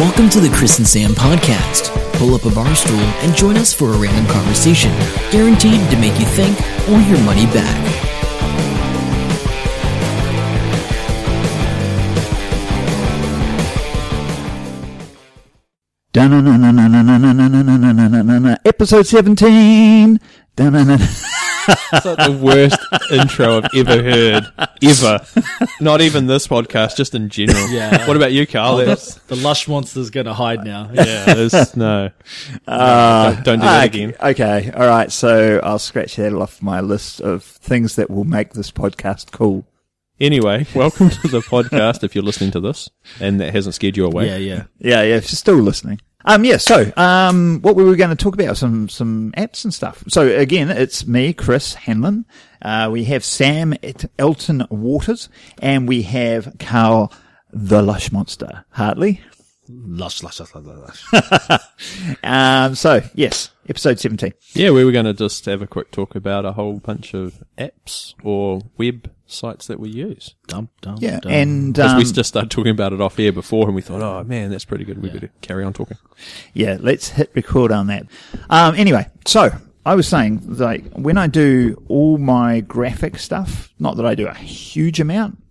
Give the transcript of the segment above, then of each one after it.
Welcome to the Chris and Sam podcast. Pull up a bar stool and join us for a random conversation, guaranteed to make you think or your money back. Episode 17. It's like the worst intro I've ever heard, ever. Not even this podcast, just in general. Yeah. What about you, Carl? Oh, the, the lush monster's going to hide now. yeah, this, no. Uh, don't, don't do that okay, again. Okay, all right. So I'll scratch that off my list of things that will make this podcast cool. Anyway, welcome to the podcast if you're listening to this and that hasn't scared you away. Yeah, yeah. Yeah, yeah. If you're still listening. Um, yeah. So, um, what we were we going to talk about? Some some apps and stuff. So again, it's me, Chris Hanlon. Uh, we have Sam at Elton Waters, and we have Carl, the Lush Monster Hartley. Lush, lush, lush, lush, lush. Um, so yes, episode seventeen. Yeah, we were going to just have a quick talk about a whole bunch of apps or web sites that we use. Dum, dum, Yeah, dum. and Because um, we just started talking about it off air before and we thought, oh man, that's pretty good. We better carry on talking. yeah, let's hit record on that. Um, anyway, so I was saying, like, when I do all my graphic stuff, not that I do a huge amount,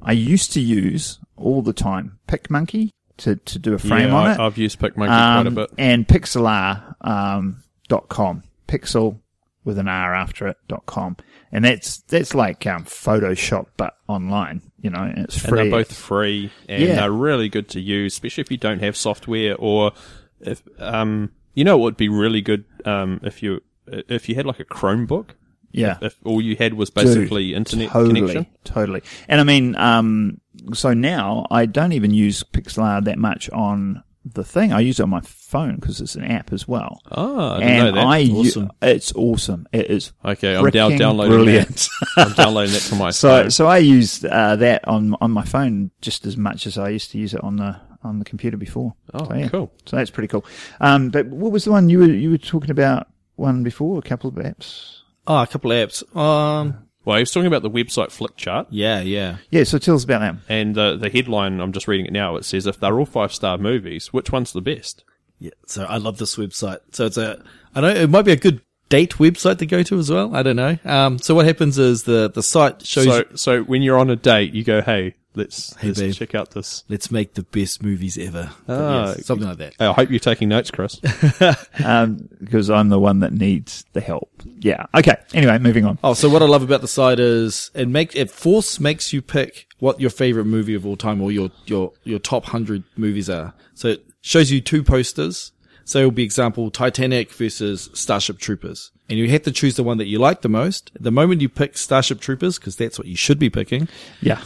I used to use all the time PicMonkey to, to do a frame yeah, on I, it. I've used PicMonkey quite a um, bit. and Pixlr, um, dot com. Pixel with an R after it, dot com. And that's, that's like, um, Photoshop, but online, you know, and it's And they're both free and Yeah. they're really good to use, especially if you don't have software or if, um, you know, it would be really good, um, if you, if you had like a Chromebook, yeah. if all you had was Dude, basically internet totally, connection. Totally. And I mean, um, so now I don't even use Pixlr that much on the thing. I use it on my phone because it's an app as well. Oh, I and know that. I, u- Awesome. it's awesome. It is okay, I'm down, downloading brilliant. that. I'm downloading that from my So, phone. so I use uh, that on on my phone just as much as I used to use it on the on the computer before. Oh, so, yeah. cool. So that's pretty cool. Um, but what was the one you were you were talking about? One before a couple of apps. Oh, a couple of apps. Um, Well, he was talking about the website Flickchart. yeah, yeah. Yeah. So tell us about that. And the the headline, I'm just reading it now. It says, "If they're all five star movies, which one's the best?" Yeah. So I love this website. So it's a, I don't, it might be a good date website to go to as well. I don't know. Um, so what happens is the, the site shows, So, so when you're on a date, you go, "Hey, let's Hey, let's babe. check out this." let's make the best movies ever. But Ah, yes, something like that. I hope you're taking notes, Chris. Um, because I'm the one that needs the help. Yeah. Okay. Anyway, moving on. Oh, so what I love about the site is it make it force makes you pick what your favorite movie of all time or your your your top hundred movies are. So it shows you two posters. So it'll be example Titanic versus Starship Troopers, and you have to choose the one that you like the most. The moment you pick Starship Troopers, because that's what you should be picking, Yeah.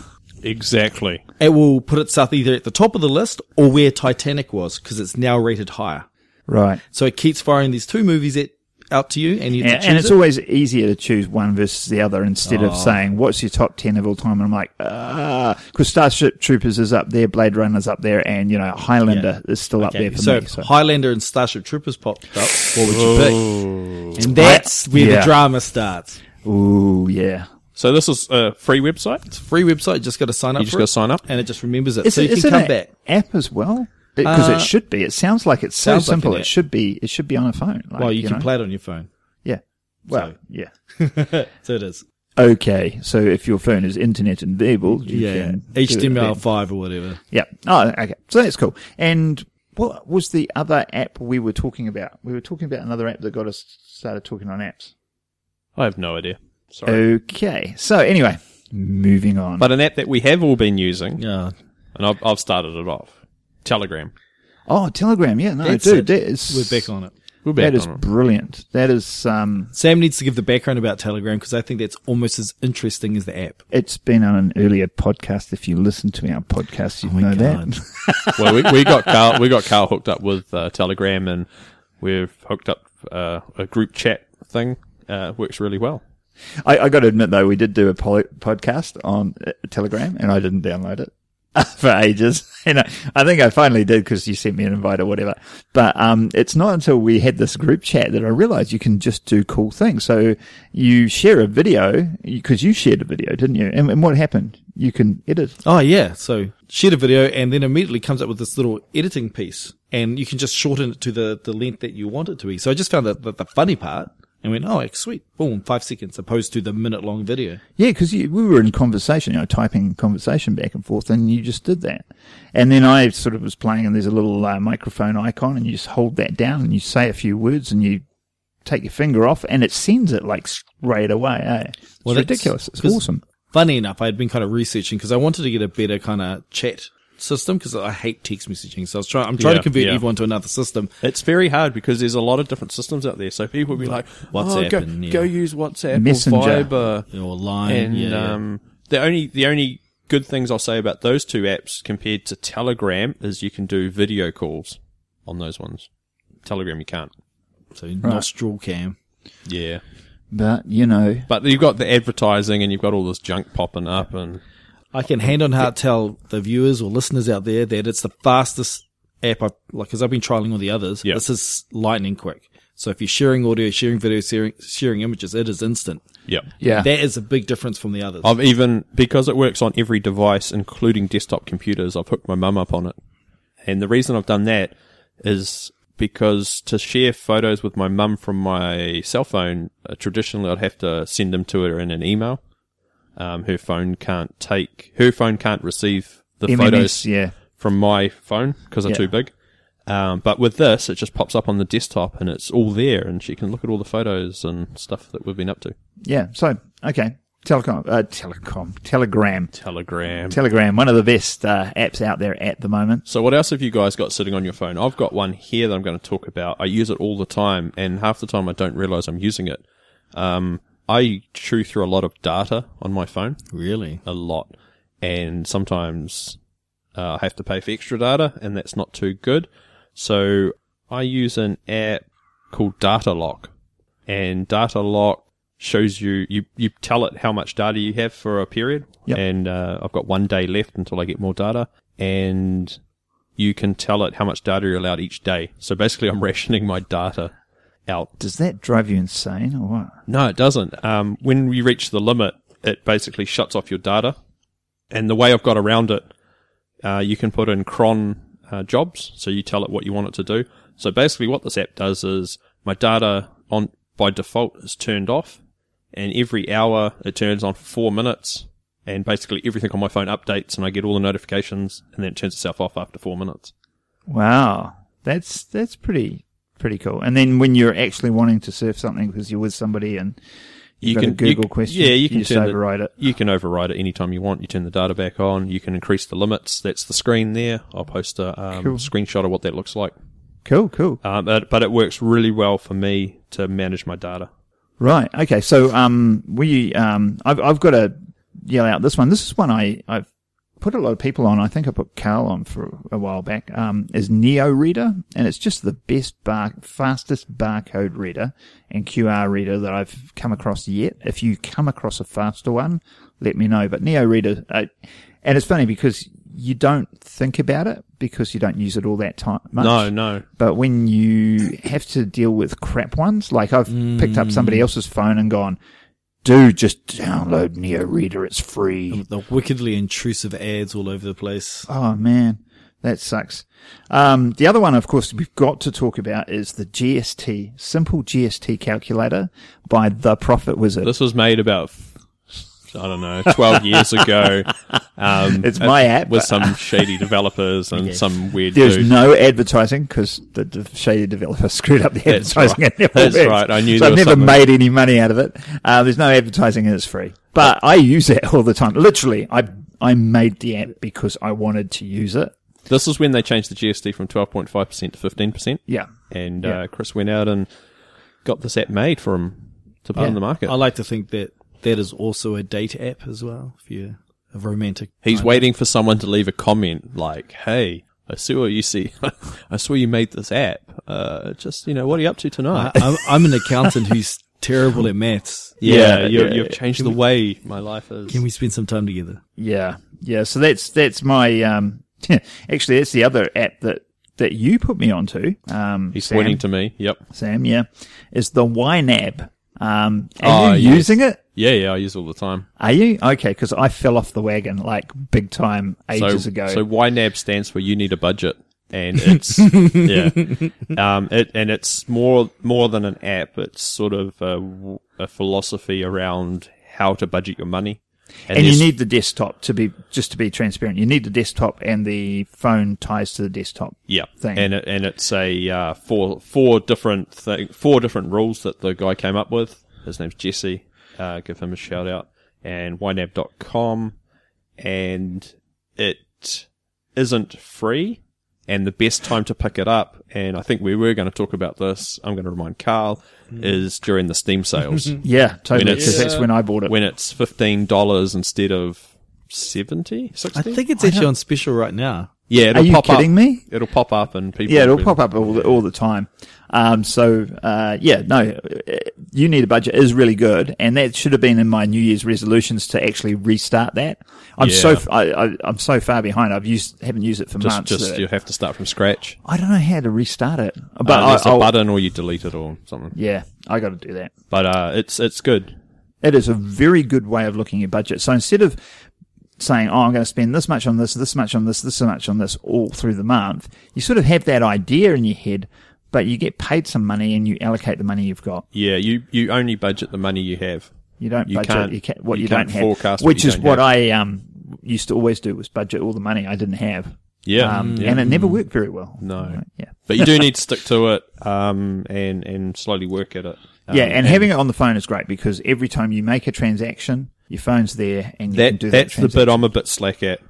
Exactly. it will put itself either at the top of the list or where Titanic was, because it's now rated higher. Right. So it keeps firing these two movies at, out to you, and you And, and it's it. always easier to choose one versus the other instead Oh. of saying what's your top ten of all time. And I'm like, ah, because Starship Troopers is up there, Blade Runner's up there, and you know Highlander is still up there for so, me. So Highlander and Starship Troopers popped up. What would you pick? And that's where yeah. the drama starts. ooh yeah. So this is a free website. It's a free website, just got to sign up. You just got to sign up. and it just remembers it, Is so it, you is can it come an back. app as well? Because Uh, it should be. It sounds like it's so sounds like simple. it should be. It should be on a phone. Like, Well, you, can know? play it on your phone. Yeah. Well, So- yeah. so it is. Okay, so if your phone is internet enabled, you Yeah, can HTML5 or whatever. Yeah. Oh, okay. So that's cool. And what was the other app we were talking about? We were talking about another app that got us started talking on apps. I have no idea. Sorry. Okay. So anyway, moving on. But an app that we have all been using, Yeah, and I've, I've started it off, Telegram. oh, Telegram. Yeah, no, That's dude, it. that is we're back on it. We're back That is on it. brilliant. That is um, Sam needs to give the background about Telegram because I think that's almost as interesting as the app. it's been on an earlier podcast. If you listen to our podcast, you Oh know God. that. well, we, we got Carl, we got Carl hooked up with uh, Telegram, and we've hooked up uh, a group chat thing. Uh, works really well. I, I got to admit though, we did do a poly- podcast on uh, Telegram, and I didn't download it. for ages. You know, I think I finally did because you sent me an invite or whatever. But um, it's not until we had this group chat that I realized you can just do cool things. So you share a video because you shared a video, didn't you? And, and what happened? You can edit. Oh yeah, so shared a video and then immediately comes up with this little editing piece, and you can just shorten it to the the length that you want it to be. So I just found that the, the funny part and went, oh, sweet, boom, five seconds, opposed to the minute long video. Yeah, because we were in conversation, you know, typing conversation back and forth, and you just did that. And then I sort of was playing, and there's a little uh, microphone icon, and you just hold that down, and you say a few words, and you take your finger off, and it sends it like straight away. Eh? It's Well, ridiculous. It's awesome. Funny enough, I had been kind of researching because I wanted to get a better kind of chat system because I hate text messaging. So I was trying, I'm trying Yeah, to convert yeah. everyone to another system. It's very hard because there's a lot of different systems out there. So people will be like, WhatsApp oh, go, and, yeah. go use WhatsApp Messenger. or Viber. Or line, And yeah, yeah. um, the only the only good things I'll say about those two apps compared to Telegram is you can do video calls on those ones. Telegram you can't. so nostril cam. Yeah. But, you know, But you've got the advertising and you've got all this junk popping up and I can hand on heart tell the viewers or listeners out there that it's the fastest app I like because I've been trialing all the others. Yeah. This is lightning quick. So if you're sharing audio, sharing video, sharing, sharing images, it is instant. yeah. yeah. That is a big difference from the others. I've even because it works on every device, including desktop computers. I've hooked my mum up on it, and the reason I've done that is because to share photos with my mum from my cell phone, uh, traditionally I'd have to send them to her in an email. Um, her phone can't take, her phone can't receive the MMS, photos yeah. from my phone because they're Yeah. too big. Um, but with this, it just pops up on the desktop and it's all there, and she can look at all the photos and stuff that we've been up to. Yeah. So, okay. Telecom, uh, telecom, Telegram. Telegram. Telegram, one of the best uh, apps out there at the moment. So what else have you guys got sitting on your phone? I've got one here that I'm going to talk about. I use it all the time, and half the time I don't realize I'm using it. Um, I chew through a lot of data on my phone, really? a lot, and sometimes uh, I have to pay for extra data, and that's not too good. So I use an app called Data Lock, and Data Lock shows you you you tell it how much data you have for a period, Yep. and uh, I've got one day left until I get more data, and you can tell it how much data you're allowed each day. So basically, I'm rationing my data out. Does that drive you insane or what? No, it doesn't. Um, when you reach the limit, it basically shuts off your data. And the way I've got around it, uh, you can put in cron uh, jobs, so you tell it what you want it to do. So basically, what this app does is my data on by default is turned off, and every hour it turns on for four minutes, and basically everything on my phone updates, and I get all the notifications, and then it turns itself off after four minutes. Wow, that's that's pretty pretty cool. And then when you're actually wanting to surf something because you're with somebody and you've got can- a Google you- question, yeah, you can just turn the- override it. You can override it anytime you want. You turn the data back on. You can increase the limits. That's the screen there. I'll post a um, Cool. screenshot of what that looks like. Cool, cool. Um, but, but it works really well for me to manage my data. Right. Okay. So, um, we, um, I've, I've got to yell out this one. This is one I, I've put a lot of people on. I think I put Carl on for a while back. Um, is Neo Reader, and it's just the best bar, fastest barcode reader and QR reader that I've come across yet. If you come across a faster one, let me know. But Neo Reader, uh, and it's funny because you don't think about it because you don't use it all that time much. No, no. But when you have to deal with crap ones, like I've picked up somebody else's phone and gone, dude, just download Neo Reader. It's free. The wickedly intrusive ads all over the place. Oh man, that sucks. Um, the other one, of course, we've got to talk about is the GST, simple GST calculator by the Profit Wizard. This was made about, I don't know, 12 years ago. Um, It's my app. With some shady developers and some weird There's dude. no advertising because the, the shady developer screwed up the That's advertising. right. That's works. right. I knew So there I've never something. made any money out of it. Uh, there's no advertising and it's free. But I use it all the time. Literally, I I made the app because I wanted to use it. This is when they changed the GST from 12.5% to 15%. Yeah. And Yeah. uh, Chris went out and got this app made for him to put Yeah. on the market. I like to think that that is also a date app as well. If you're a romantic, He's kind waiting for someone to leave a comment like, "Hey, I see what you see. I saw you made this app. Uh, just you know, what are you up to tonight?" I, I'm, I'm an accountant who's terrible at maths. Yeah, Yeah, you, yeah, you've yeah. changed the way my life is. Can we spend some time together? Yeah, yeah. So that's that's my um. Actually, that's the other app that that you put me onto. Um, He's Sam, pointing to me. Yep. Sam. Yeah, is the YNAB. Um, are Oh, you yes. using it? Yeah, yeah, I use it all the time. Are you okay? Because I fell off the wagon like big time ages so, ago. So YNAB stands for you need a budget, and it's yeah, um, it and it's more more than an app. It's sort of a, a philosophy around how to budget your money. And you need the desktop to be just to be transparent. You need the desktop, and the phone ties to the desktop. yeah, thing. and it, and it's a uh, four four different thing, four different rules that the guy came up with. His name's Jesse. Uh, give him a shout out. And YNAB.com, and it isn't free. And the best time to pick it up, and I think we were going to talk about this. I'm going to remind Carl, mm. is during the Steam sales Yeah, totally. When it's- Because that's when I bought it. when it's fifteen dollars instead of 70 I think it's actually on special right now. yeah, it'll Are you pop kidding up. me? It'll pop up, and people. Yeah, it'll will- pop up all the, all the time. Um, so, uh, yeah, no, uh, you need a budget is really good. And that should have been in my New Year's resolutions to actually restart that. I'm so, Yeah. f- I, I, am so far behind. I've used, haven't used it for Just, months. just you have to start from scratch. I don't know how to restart it, but I, there's a I'll- button, or you delete it, or something. yeah, I got to do that. But uh, it's it's good. It is a very good way of looking at budget. So instead of saying, "Oh, I'm going to spend this much on this, this much on this, this much on this all through the month," you sort of have that idea in your head, but you get paid some money and you allocate the money you've got. Yeah, you you only budget the money you have. You don't You budget can't- you can, what you you, can't don't have, forecast what which you is what have. I um used to always do was budget all the money I didn't have. Yeah, Um, yeah. and it never worked very well. No. yeah, but you do need to stick to it um, and and slowly work at it. Um, yeah, and, having it on the phone is great because every time you make a transaction, your phone's there and you can that that's the bit. I'm a bit slack at.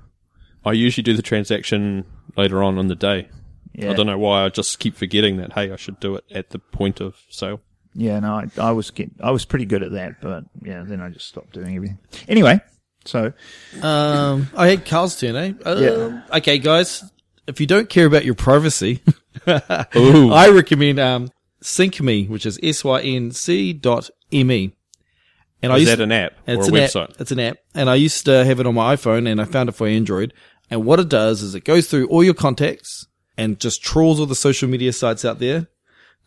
I usually do the transaction later on in the day. Yeah. I don't know why. I just keep forgetting that. Hey, I should do it at the point of sale. Yeah, no, I, I was get, I was pretty good at that, but yeah, then I just stopped doing everything. Anyway, so Um, I had Carl's turn, eh? Um, Yeah. Okay, guys, if you don't care about your privacy, I recommend um, SyncMe, which is S Y N C dot M E. And I Is used that an app or it's a an website? App. It's an app, and I used to have it on my iPhone, and I found it for Android. And what it does is it goes through all your contacts and just trawls all the social media sites out there,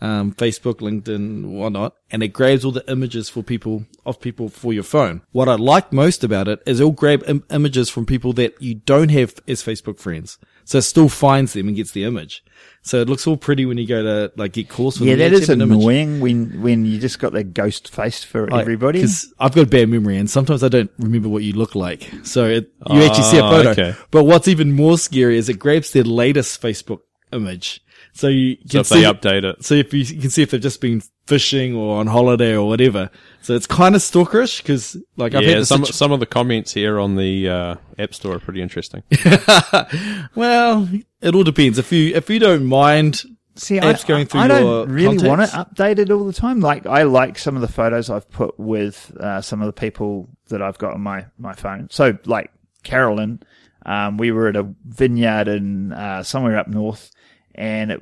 um, Facebook, LinkedIn, whatnot, and it grabs all the images for people of people for your phone. What I like most about it is it'll grab Im- images from people that you don't have as Facebook friends, so it still finds them and gets the image. So it looks all pretty when you go to like get calls. From yeah, that is that It's is an image. annoying when when you just got that ghost face for everybody. Because I've got a bad memory and sometimes I don't remember what you look like. So it, you actually see a Ah, photo. okay. But what's even more scary is it grabs their latest Facebook image. So you So can if they see, update it, so if you, you can see if they've just been fishing or on holiday or whatever. So it's kind of stalkerish because like I've yeah, this some situ- some of the comments here on the uh, App Store are pretty interesting. well, it all depends. If you, if you don't mind See, apps I, going through I don't your really want it updated all the time. Like I like some of the photos I've put with uh, some of the people that I've got on my my phone. So like Carolyn, um, we were at a vineyard in uh, somewhere up north, and it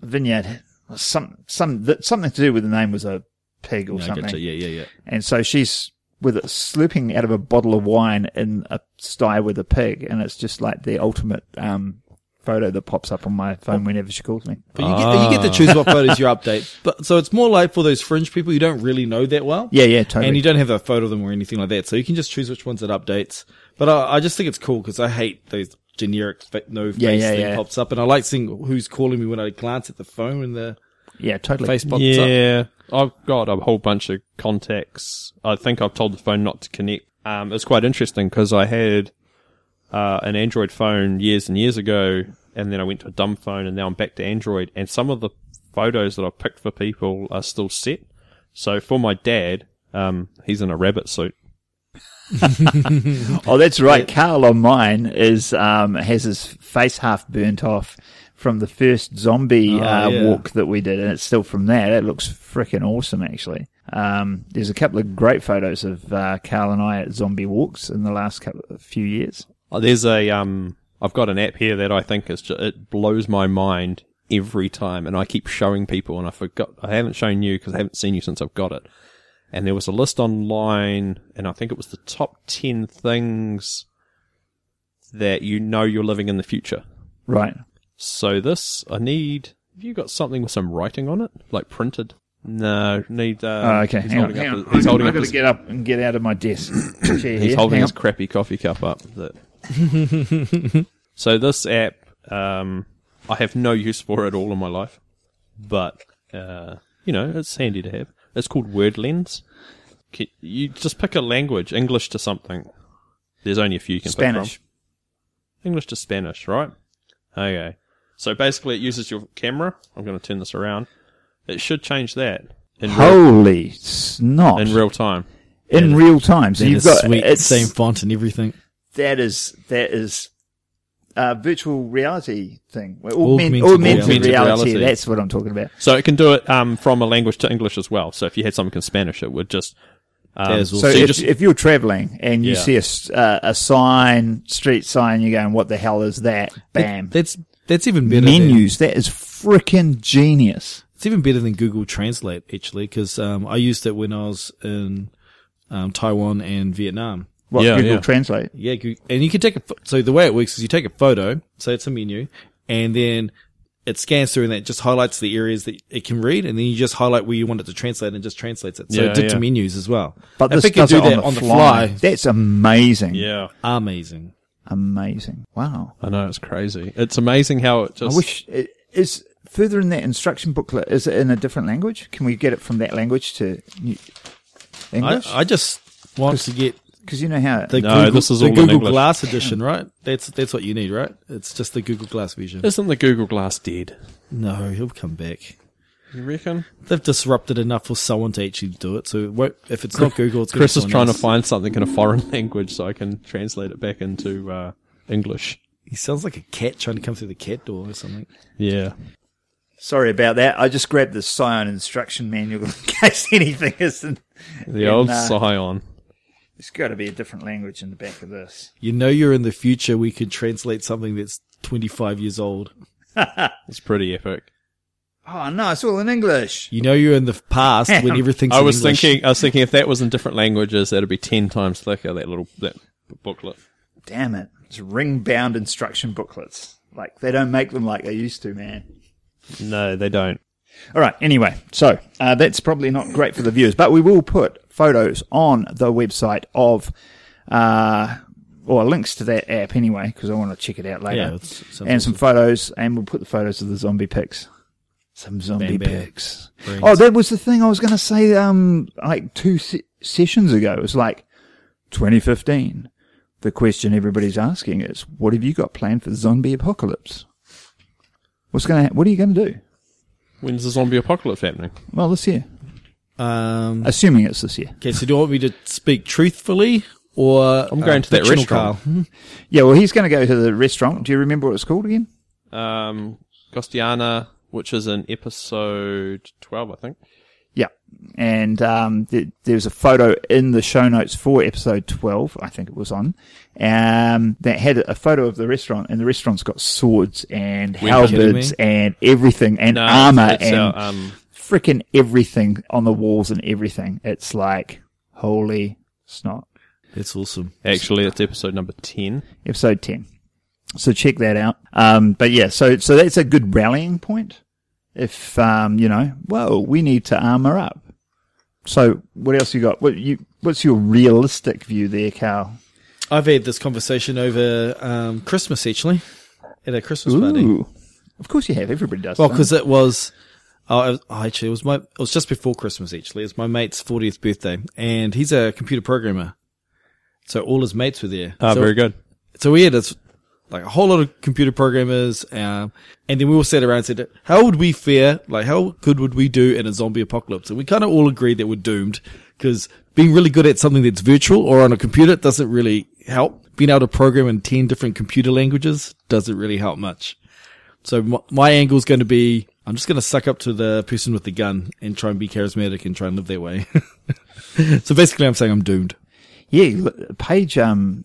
vineyard some some that something to do with the name was a pig or I something. getcha. Yeah, yeah, yeah. And so she's with it slurping out of a bottle of wine in a sty with a pig, and it's just like the ultimate um, photo that pops up on my phone whenever she calls me. But you get, you get to choose what photos you update. But so it's more like for those fringe people you don't really know that well. Yeah, yeah, totally. And you don't have a photo of them or anything like that. So you can just choose which ones it updates. But I, I just think it's cool because I hate those generic fa- no face Yeah, yeah, thing yeah. pops up. And I like seeing who's calling me when I glance at the phone and the yeah, totally. face pops up. yeah, I've got a whole bunch of contacts. I think I've told the phone not to connect. Um, it's quite interesting because I had uh, an Android phone years and years ago, and then I went to a dumb phone, and now I'm back to Android. And some of the photos that I've picked for people are still set. So for my dad, um, he's in a rabbit suit. Oh, that's right. Carl on mine is um, has his face half burnt off from the first zombie Oh, uh, yeah. walk that we did, and it's still from there. that. It looks freaking awesome, actually. Um, there's a couple of great photos of uh, Carl and I at zombie walks in the last couple of few years. Oh, there's a um, I've got an app here that I think is just, it blows my mind every time, and I keep showing people, and I forgot I haven't shown you because I haven't seen you since I've got it. And there was a list online, and I think it was the top 10 things that you know you're living in the future. Right. So this, I need, have you got something with some writing on it? Like printed? No, need, uh, Oh, okay. he's Hang holding up, on. his- he's holding I've up got to get up and get out of my desk chair he's here. holding Hang his on. crappy coffee cup up. That. so this app, um, I have no use for at all in my life, but, uh, you know, it's handy to have. It's called Word Lens. You just pick a language, English to something. There's only a few you can pick Spanish. from. English to Spanish, right? Okay. So basically, it uses your camera. I'm going to turn this around. It should change that in real, Holy snot! in real time. in real time. So That you've got sweet, it's same font and everything. that is that is a virtual reality thing. Well, Augmented Augmented, augmented reality. reality. That's what I'm talking about. So it can do it um, from a language to English as well. So if you had something in Spanish, it would just. Um, That is So, awesome. so you if, just if you're traveling and you Yeah. see a, s- uh, a sign, street sign, you're going, "What the hell is that?" Bam. That's that's even better. Than, Menus. That is freaking genius. it's even better than Google Translate actually, because um, I used it when I was in um, Taiwan and Vietnam. What Yeah, Google yeah. Translate? Yeah, and you can take a. pho- So the way it works is you take a photo, so it's a menu, and then it scans through and it just highlights the areas that it can read, and then you just highlight where you want it to translate and just translates it. So Yeah, it did to yeah. menus as well. But if this it can do it that on, on the, the fly. fly, That's amazing. yeah, amazing. Amazing. Wow. I know it's crazy. It's amazing how it just. I wish it is further in that instruction booklet. Is it in a different language? Can we get it from that language to New- I, English? I just want to get Because you know how the No, Google, this is the all Google English. Glass edition, right? That's that's what you need, right? It's just the Google Glass vision. Isn't the Google Glass dead? No, he'll come back. You reckon? They've disrupted enough for someone to actually do it. So it if it's not Google, it's gonna Chris is trying else. to find something in a foreign language so I can translate it back into uh, English. He sounds like a cat trying to come through the cat door or something. Yeah. Sorry about that. I just grabbed the Scion instruction manual in case anything isn't. The And, old uh, Scion. There's got to be a different language in the back of this. You know, you're in the future. We could translate something that's 25 years old. It's pretty epic. Oh no, it's all in English. You know, you're in the past when everything's. I in was English. thinking. I was thinking if that was in different languages, that'd be ten times thicker. That little that booklet. Damn it! It's ring-bound instruction booklets. Like they don't make them like they used to, man. No, they don't. All right. Anyway, so uh, that's probably not great for the viewers, but we will put photos on the website of, uh, or links to that app anyway, because I want to check it out later. Yeah, it's- and some photos, and we'll put the photos of the zombie pics. Some zombie Bang, bang. pics. Brains. Oh, that was the thing I was going to say. Um, like two se- sessions ago, it was like 2015. The question everybody's asking is, what have you got planned for the zombie apocalypse? What's going to? What are you going to do? When's the zombie apocalypse happening? Well, this year. Um, Assuming it's this year. okay, so do you want me to speak truthfully or I'm going to that fictional, restaurant. Carl? Yeah, well, he's going to go to the restaurant. Do you remember what it's called again? Um, Gostiana, which is in episode twelve, I think. Yeah. And um, th- there's a photo in the show notes for episode 12, I think it was on, um, that had a photo of the restaurant, and the restaurant's got swords and Are halberds and everything, and No, armor it's, and uh, um, freaking everything on the walls and everything. It's like, holy snot. It's awesome. actually, it's episode number ten. episode 10. So check that out. Um, but yeah, so, so that's a good rallying point. If, um, you know, well, we need to armor up. So what else you got? What you, what's your realistic view there, Carl? I've had this conversation over um, Christmas actually at a Christmas party. Of course you have. Everybody does. Well, because it was, oh, it was- oh, actually, it was my, it was just before Christmas. Actually, it's my mate's fortieth birthday, and he's a computer programmer. So all his mates were there. Ah, so, very good. So we had this, like a whole lot of computer programmers, um, and then we all sat around and said, "How would we fare? Like, how good would we do in a zombie apocalypse?" And we kind of all agreed that we're doomed because being really good at something that's virtual or on a computer doesn't really help. Being able to program in ten different computer languages doesn't really help much. So my, angle is going to be, I'm just going to suck up to the person with the gun and try and be charismatic and try and live that way. so basically, I'm saying I'm doomed. Yeah, Paige um,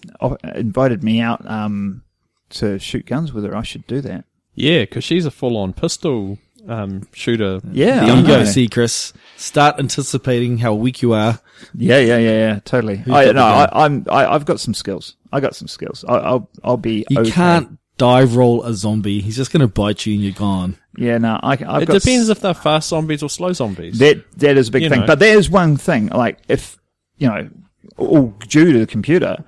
invited me out um, to shoot guns with her. I should do that. Yeah, because she's a full-on pistol um, shooter. Yeah, There I you go. know. See, Chris. Start anticipating how weak you are. Yeah, yeah, yeah, yeah, totally. got I, no, I, I'm. I, I've got some skills. I got some skills. I, I'll, I'll be. You okay. can't dive roll a zombie. He's just going to bite you and you're gone. Yeah, no, I, I've It got. depends s- if they're fast zombies or slow zombies. that that is a big You thing. know. But there is one thing. Like if you know, all due to the computer,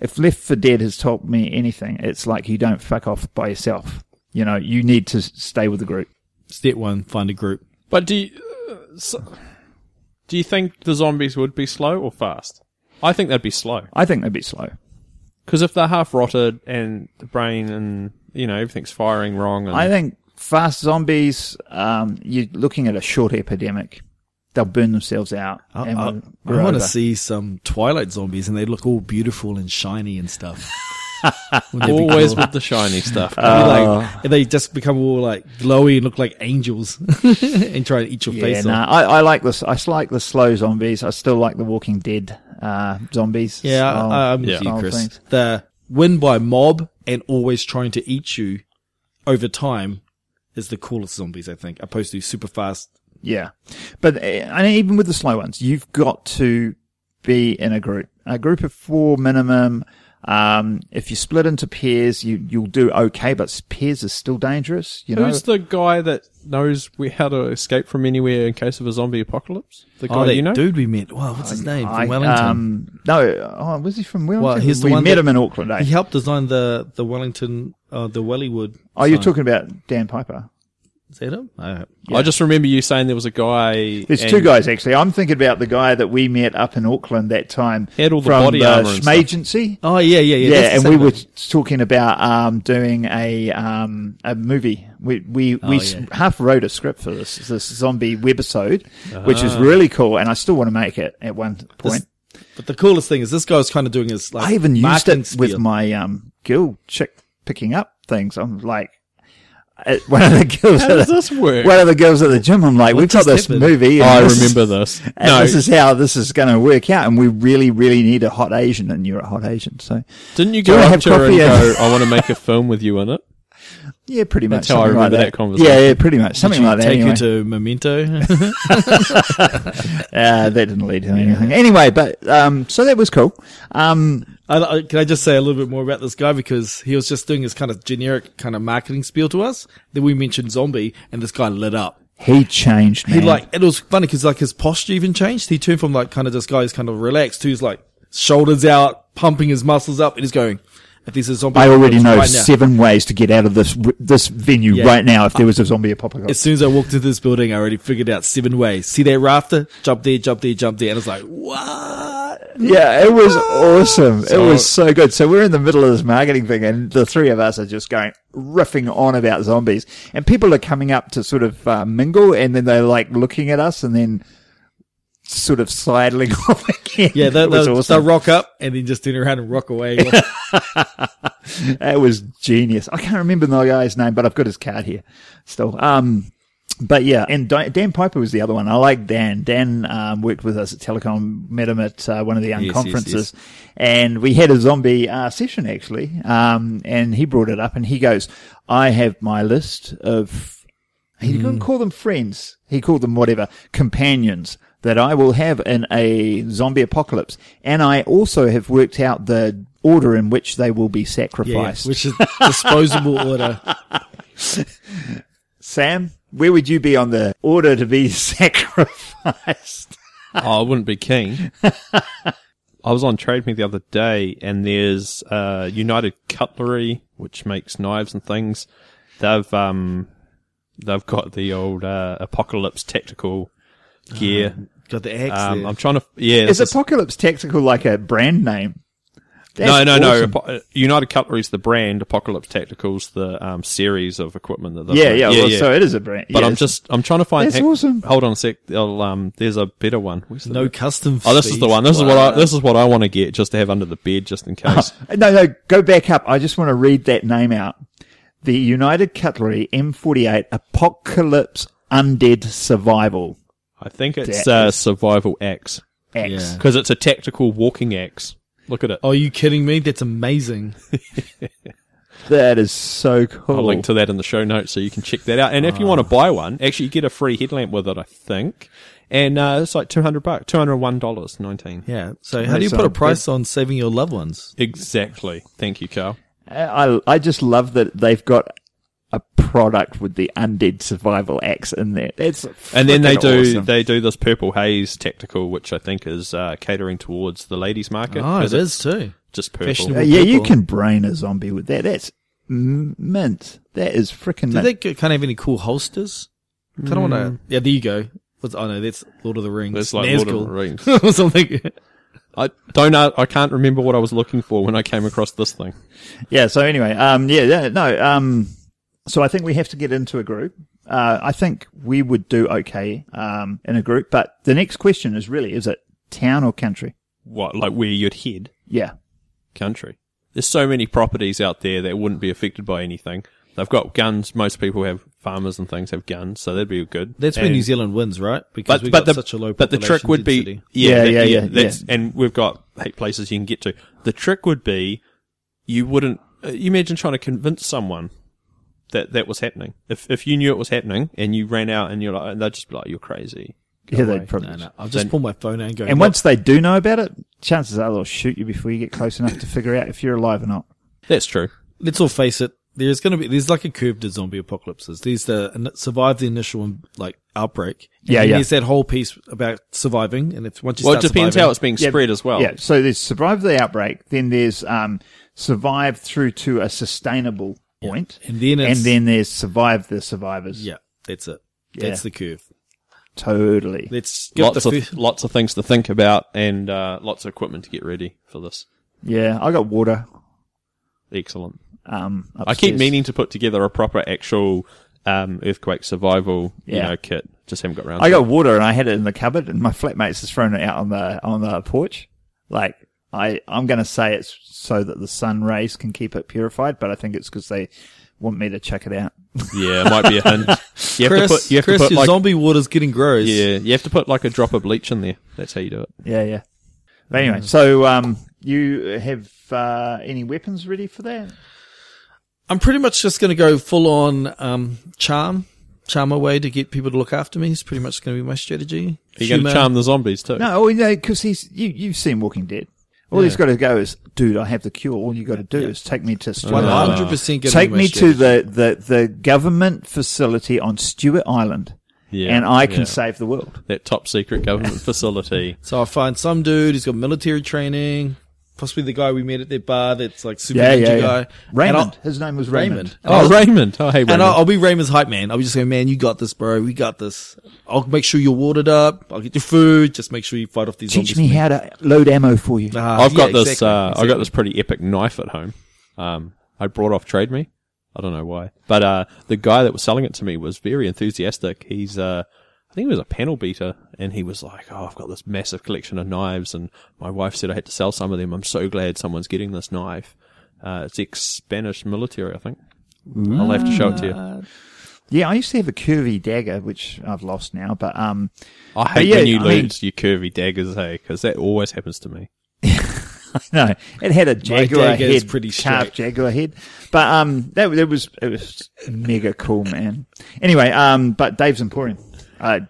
if Left 4 Dead has taught me anything, it's like you don't fuck off by yourself. You know, you need to stay with the group. Step one, find a group. But do you, uh, so, do you think the zombies would be slow or fast? I think they'd be slow I think they'd be slow. because if they're half rotted and the brain and you know everything's firing wrong, and I think fast zombies. Um, you're looking at a short epidemic. They'll burn themselves out. I, and I, we're- we're I want to see some Twilight zombies and they look all beautiful and shiny and stuff. Wouldn't that be always cool? with the shiny stuff. It'd like, and they just become all like glowy and look like angels and try to eat your Yeah, face no, off. I, I like this. I like the slow zombies. I still like the Walking Dead uh, zombies. Yeah, style- I- I'm with you, Chris. things. The win by mob and always trying to eat you over time is the coolest zombies, I think, opposed to super fast. Yeah, but uh, and even with the slow ones, you've got to be in a group, a group of four minimum. Um, if you split into pairs, you you'll do okay, but pairs is still dangerous. You know, Who's the guy that knows we, how to escape from anywhere in case of a zombie apocalypse? The guy Oh, that you know? dude we met. Wow, what's his name? I- From Wellington. Um, no, oh, was he from Wellington? Well, he's the we one met that- him in Auckland. Eh? he helped design the the Wellington, uh, the Wellywood. oh, you're talking about Dan Piper. Is that him? I, I just remember you saying there was a guy. There's and two guys actually. I'm thinking about the guy that we met up in Auckland that time. He had all the from body the armor and stuff. Schmagency. oh yeah, yeah, yeah. Yeah, and we same were talking about um, doing a um, a movie. We we, we Oh, s- yeah. half wrote a script for this this zombie webisode, which Ah. is really cool, and I still want to make it at one point. But the coolest thing is this guy was kind of doing his like I even used marketing it with my um, girl chick picking up things. I'm like. At one of the girls, How at does the, this work? one of the girls at the gym. I'm like, What we've got this happened? movie. Oh, and I this remember this. And No, this is how this is going to work out, and we really, really need a hot Asian, and you're a hot Asian, so didn't you go up have to her and coffee go, "I want to make a film with you in it"? yeah, pretty much. That's how I something like remember that conversation. Yeah, yeah, pretty much something like that. Take anyway. you to Memento. Uh, that didn't lead to anything. Anyway, but um, so that was cool. Um, I, I, can I just say a little bit more about this guy because he was just doing his kind of generic kind of marketing spiel to us. Then we mentioned zombie, and this guy lit up. he changed. He like it was funny because like his posture even changed. He turned from like kind of this guy who's kind of relaxed to his like shoulders out, pumping his muscles up, and he's going. If there's a zombie, I already know right now. seven ways to get out of this this venue Yeah. right now if there was a zombie apocalypse. As soon as I walked into this building, I already figured out seven ways. See that rafter? Jump there, jump there, jump there. And it's like, what? Yeah, it was awesome. it was so good. So we're in the middle of this marketing thing, and the three of us are just going riffing on about zombies, and people are coming up to sort of uh, mingle, and then they're like looking at us, and then sort of sidling off again. Yeah, they, it was they'll, awesome. they'll rock up and then just turn around and rock away. That was genius. I can't remember the guy's name, but I've got his card here still. Um, but yeah, and Dan Piper was the other one. I like Dan. Dan um, worked with us at Telecom, met him at uh, one of the young Yes, yes, conferences, and we had a zombie uh, session actually. Um, and he brought it up, and he goes, "I have my list of." He Hmm. didn't call them friends. He called them whatever companions that I will have in a zombie apocalypse, and I also have worked out the order in which they will be yeah, sacrificed. which is disposable order. Sam, where would you be on the order to be sacrificed? oh, I wouldn't be keen. I was on Trade Me the other day, and there's uh, United Cutlery, which makes knives and things. They've um, they've got the old uh, Apocalypse tactical gear. Got the axe Um, there. I'm trying to yeah. Is this is- Apocalypse Tactical like a brand name? no, That's no, no. awesome. Apo- uh, United Cutlery's the brand. Apocalypse Tactical's the um, series of equipment that. they've Yeah, made. yeah, well, so it is a brand. But yeah, I'm just I'm trying to find. That's awesome. Hold on a sec. I'll, um, there's a better one. Where's the no custom. Oh, this is the one. This is what I this is what I want to get just to have under the bed just in case. No, no, go back up. I just want to read that name out. The United Cutlery M48 Apocalypse Undead Survival I think it's That uh, survival axe X. Yeah. because it's a tactical walking axe. Look at it. Are you kidding me? That's amazing. That is so cool. I'll link to that in the show notes so you can check that out. And if you want to buy one, actually you get a free headlamp with it, I think. And uh, it's like two hundred bucks, two hundred one dollars nineteen. Yeah. So how do you put a price on saving your loved ones? Exactly. Thank you, Carl. I I just love that they've got a product with the undead survival axe in there. That's And then they do awesome. they do this purple haze tactical, which I think is uh, catering towards the ladies' market. Oh, Is it is too. just purple. Uh, yeah, you can brain a zombie with that. That's m- mint. That is freaking Do mint. they g- kind of have any cool holsters? Kind of want to. Yeah, there you go. What's, oh no, that's Lord of the Rings. That's like Nazgul. Lord of the Rings. or something. I don't know. I can't remember what I was looking for when I came across this thing. Yeah. So anyway, um, yeah, yeah, no, um, so I think we have to get into a group. Uh, I think we would do okay, um, in a group, but the next question is really, is it town or country? What, like where you'd head? Yeah. Country. There's so many properties out there that wouldn't be affected by anything. They've got guns. Most people have farmers and things have guns, so that'd be good. That's where New Zealand wins, right? Because But we but got the such a low. but the trick population would be density. yeah Yeah, that- yeah, yeah, that's, yeah. and we've got eight places you can get to. The trick would be you wouldn't. Uh, you imagine trying to convince someone that that was happening. If if you knew it was happening and you ran out and you're like, and they'd just be like, "You're crazy." Go Yeah, away. they'd probably. No, no. I'll just Then- pull my phone out and go. And "Look, once they do know about it, chances are they'll shoot you before you get close enough to figure out if you're alive or not. That's true. let's all face it. There's going to be there's like a curve to zombie apocalypses. There's the and survive the initial like outbreak. And Yeah, yeah. There's that whole piece about surviving, and if once you Well, it start depends surviving, how it's being Yeah, spread as well. Yeah. So there's survive the outbreak. Then there's um, survive through to a sustainable point, and then and then there's survive the survivors. yeah, that's it. Yeah. That's the curve. Totally. Let's give Lots the of fir- lots of things to think about and uh, lots of equipment to get ready for this. Yeah. I got water. Excellent. Um, I keep meaning to put together a proper actual um, earthquake survival you Yeah. know kit. Just haven't got around. I to got it. water and I had it in the cupboard, and my flatmates has thrown it out on the on the porch. Like I, I'm going to say it's so that the sun rays can keep it purified, but I think it's because they want me to check it out. Yeah, it might be a hint. You have Chris, to put. You have Chris, to put your like. zombie water's getting gross. Yeah, you have to put like a drop of bleach in there. That's how you do it. Yeah, yeah. But anyway, so um, you have uh, any weapons ready for that? I'm pretty much just going to go full on um, charm, charm away to get people to look after me. It's pretty much going to be my strategy. Are you going to charm the zombies too? No, well, no, because he's you. You've seen Walking Dead. All he's got to go is, dude, I have the cure. All you got to do is take me to One Stewart Island. hundred percent. Take me to the, the, the government facility on Stewart Island, Yeah, and I can yeah. save the world. that top secret government facility. So I find some dude who's got military training, possibly the guy we met at that bar that's like super Yeah, ninja yeah, yeah. guy. Raymond. His name was Raymond. Raymond. Oh, I'll- Raymond. Oh, hey, And Raymond. I'll, I'll be Raymond's hype man. I'll be just going, man, you got this, bro. We got this. I'll make sure you're watered up. I'll get your food. Just make sure you fight off these Teach zombies me how to load ammo for you. Ah, I've got yeah, this. exactly, uh, I've got this pretty epic knife at home. Um, I brought off Trade Me. I don't know why, but uh, the guy that was selling it to me was very enthusiastic. He's, uh, I think he was a panel beater, and he was like, "Oh, I've got this massive collection of knives, and my wife said I had to sell some of them. I'm so glad someone's getting this knife. Uh, it's ex Spanish military, I think. I'll have to show it to you. Yeah, I used to have a curvy dagger, which I've lost now, but um, I hate yeah, when you I mean- lose your curvy daggers, hey, because that always happens to me. no, it had a jaguar head, pretty carved jaguar head, but um, that that was it was mega cool, man. Anyway, um, but Dave's Emporium, uh,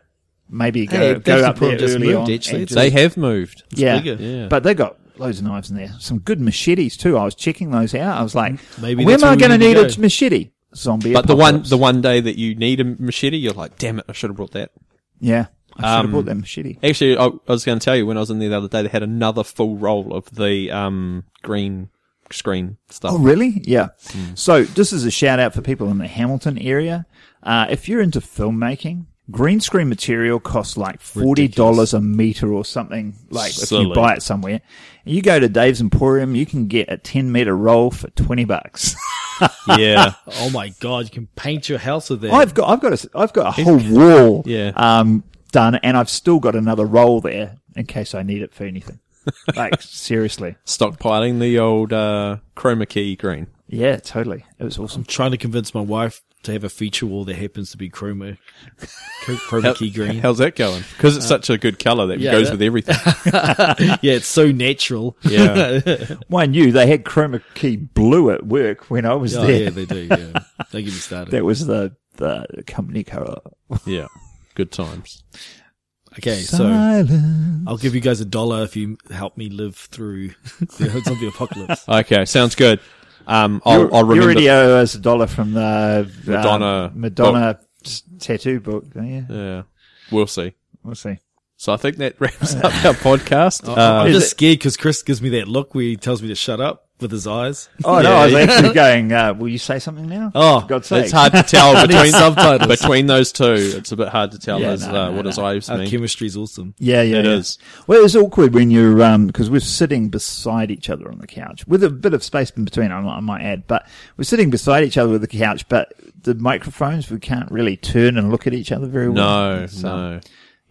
maybe go Hey, go Dave's up there just early moved, on. actually. just- They have moved. yeah, bigger. Yeah. but they got loads of knives in there. Some good machetes too. I was checking those out. I was like, Maybe where that's am I we going to need need to a machete? Zombie. But the one, the one day that you need a machete, you're like, damn it, I should have brought that. yeah, I should have Um, brought that machete. Actually, I, I was going to tell you when I was in there the other day, they had another full roll of the um, green screen stuff. Oh, really? Yeah. Hmm. So this is a shout out for people in the Hamilton area. Uh, if you're into filmmaking, green screen material costs like forty dollars a meter or something. Like if you buy it somewhere, you go to Dave's Emporium, you can get a ten meter roll for twenty bucks. Yeah. Oh my god, you can paint your house with that. I've got, I've got a, I've got a whole wall, Yeah. um, done, and I've still got another roll there in case I need it for anything. like seriously, Stockpiling the old uh, chroma key green. yeah, totally. It was awesome. I'm trying to convince my wife to have a feature wall that happens to be chroma, chroma key green. How's that going? Because it's uh, such a good color that yeah, goes that- with everything. yeah, it's so natural. Yeah. Mind you, they had chroma key blue at work when I was Oh, there. yeah, they do. Yeah, they get me started. That was the, the company color. yeah. Good times. Okay, so I'll give you guys a dollar if you help me live through the Hood zombie apocalypse. Okay. Sounds good. Um, I'll, You- I'll you already owe us a dollar from the uh, Madonna Madonna s- tattoo book. don't you? yeah. We'll see. We'll see. So I think that wraps up our podcast. I'm Uh, just scared because Chris gives me that look where he tells me to shut up with his eyes. Oh no, I was actually going. Uh, will you say something now? Oh, For God's sake! it's hard to tell between subtitles. between those two. It's a bit hard to tell Yeah, as, no, uh, no, what no. his eyes Our mean. chemistry's awesome. Yeah, yeah, It yeah. is. Well, it's awkward when you're um because we're sitting beside each other on the couch with a bit of space in between. I might, I might add, but we're sitting beside each other with the couch, but the microphones we can't really turn and look at each other very well. No, So, no.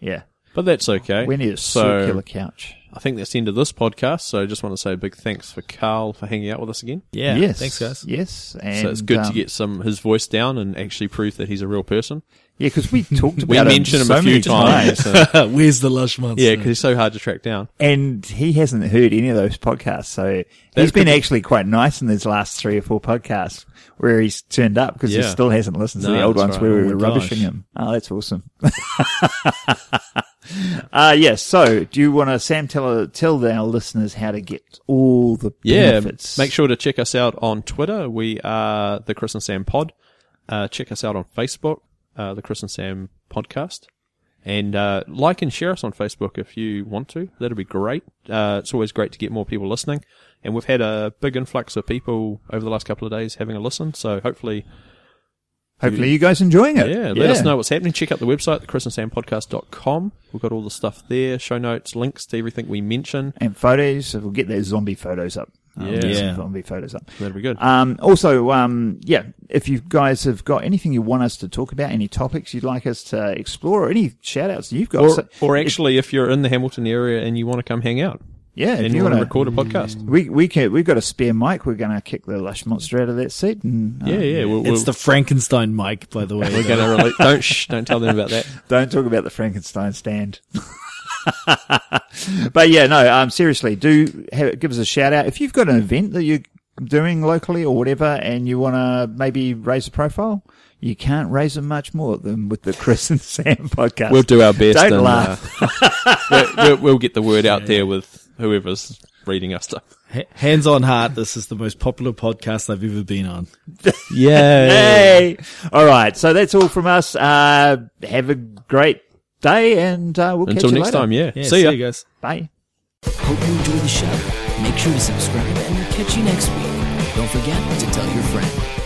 Yeah, But that's okay. we need a so, circular couch. I think that's the end of this podcast. So I just want to say a big thanks for Carl for hanging out with us again. Yeah. yes, Thanks, guys. Yes, and so it's good um, to get some his voice down and actually prove that he's a real person. Yeah, because we talked about We him mentioned him so a few many times. and- Where's the lush monster? yeah, because he's so hard to track down. and he hasn't heard any of those podcasts. So he's That been be- actually quite nice in these last three or four podcasts where he's turned up because he still hasn't listened to the old ones right. where we Oh were my rubbishing gosh. him. Oh, that's awesome. uh, yes. So do you want to, Sam, tell, tell our listeners how to get all the Yeah, benefits? make sure to check us out on Twitter. We are the Chris and Sam Pod. Uh, check us out on Facebook, uh, the Chris and Sam Podcast. And uh, like and share us on Facebook if you want to. That'd be great. Uh, it's always great to get more people listening. And we've had a big influx of people over the last couple of days having a listen. So hopefully, Hopefully you guys enjoying it. yeah, let us know what's happening. Check out the website, thechrisandsampodcast.com. We've got all the stuff there, show notes, links to everything we mention. And photos. We'll get those zombie photos up. Um, Yeah. Yeah. Zombie photos up. That'd be good. Um, also, um, yeah, if you guys have got anything you want us to talk about, any topics you'd like us to explore, or any shout outs you've got, Or, so- or actually, if you're in the Hamilton area and you want to come hang out yeah, if and you you want to record a podcast, we we can we've got a spare mic. We're going to kick the lush monster out of that seat, and uh, yeah, yeah, we'll, we'll, It's the Frankenstein mic, by the way. we're going to relate. Don't shh, don't tell them about that. don't talk about the Frankenstein stand. but yeah, no, um, seriously, do have, give us a shout out if you've got an event that you're doing locally or whatever, and you want to maybe raise a profile. You can't raise it much more than with the Chris and Sam podcast. We'll do our best. Don't and, laugh. Uh, we'll, we'll, we'll get the word out there with whoever's reading us stuff. Ha- Hands on heart, this is the most popular podcast I've ever been on. Yeah. Hey! All right. So that's all from us. Uh, have a great day and, uh, we'll Until catch you next later. time. Yeah. Yeah, See ya. you guys. Bye. Hope you enjoyed the show. Make sure to subscribe and we'll catch you next week. Don't forget to tell your friend.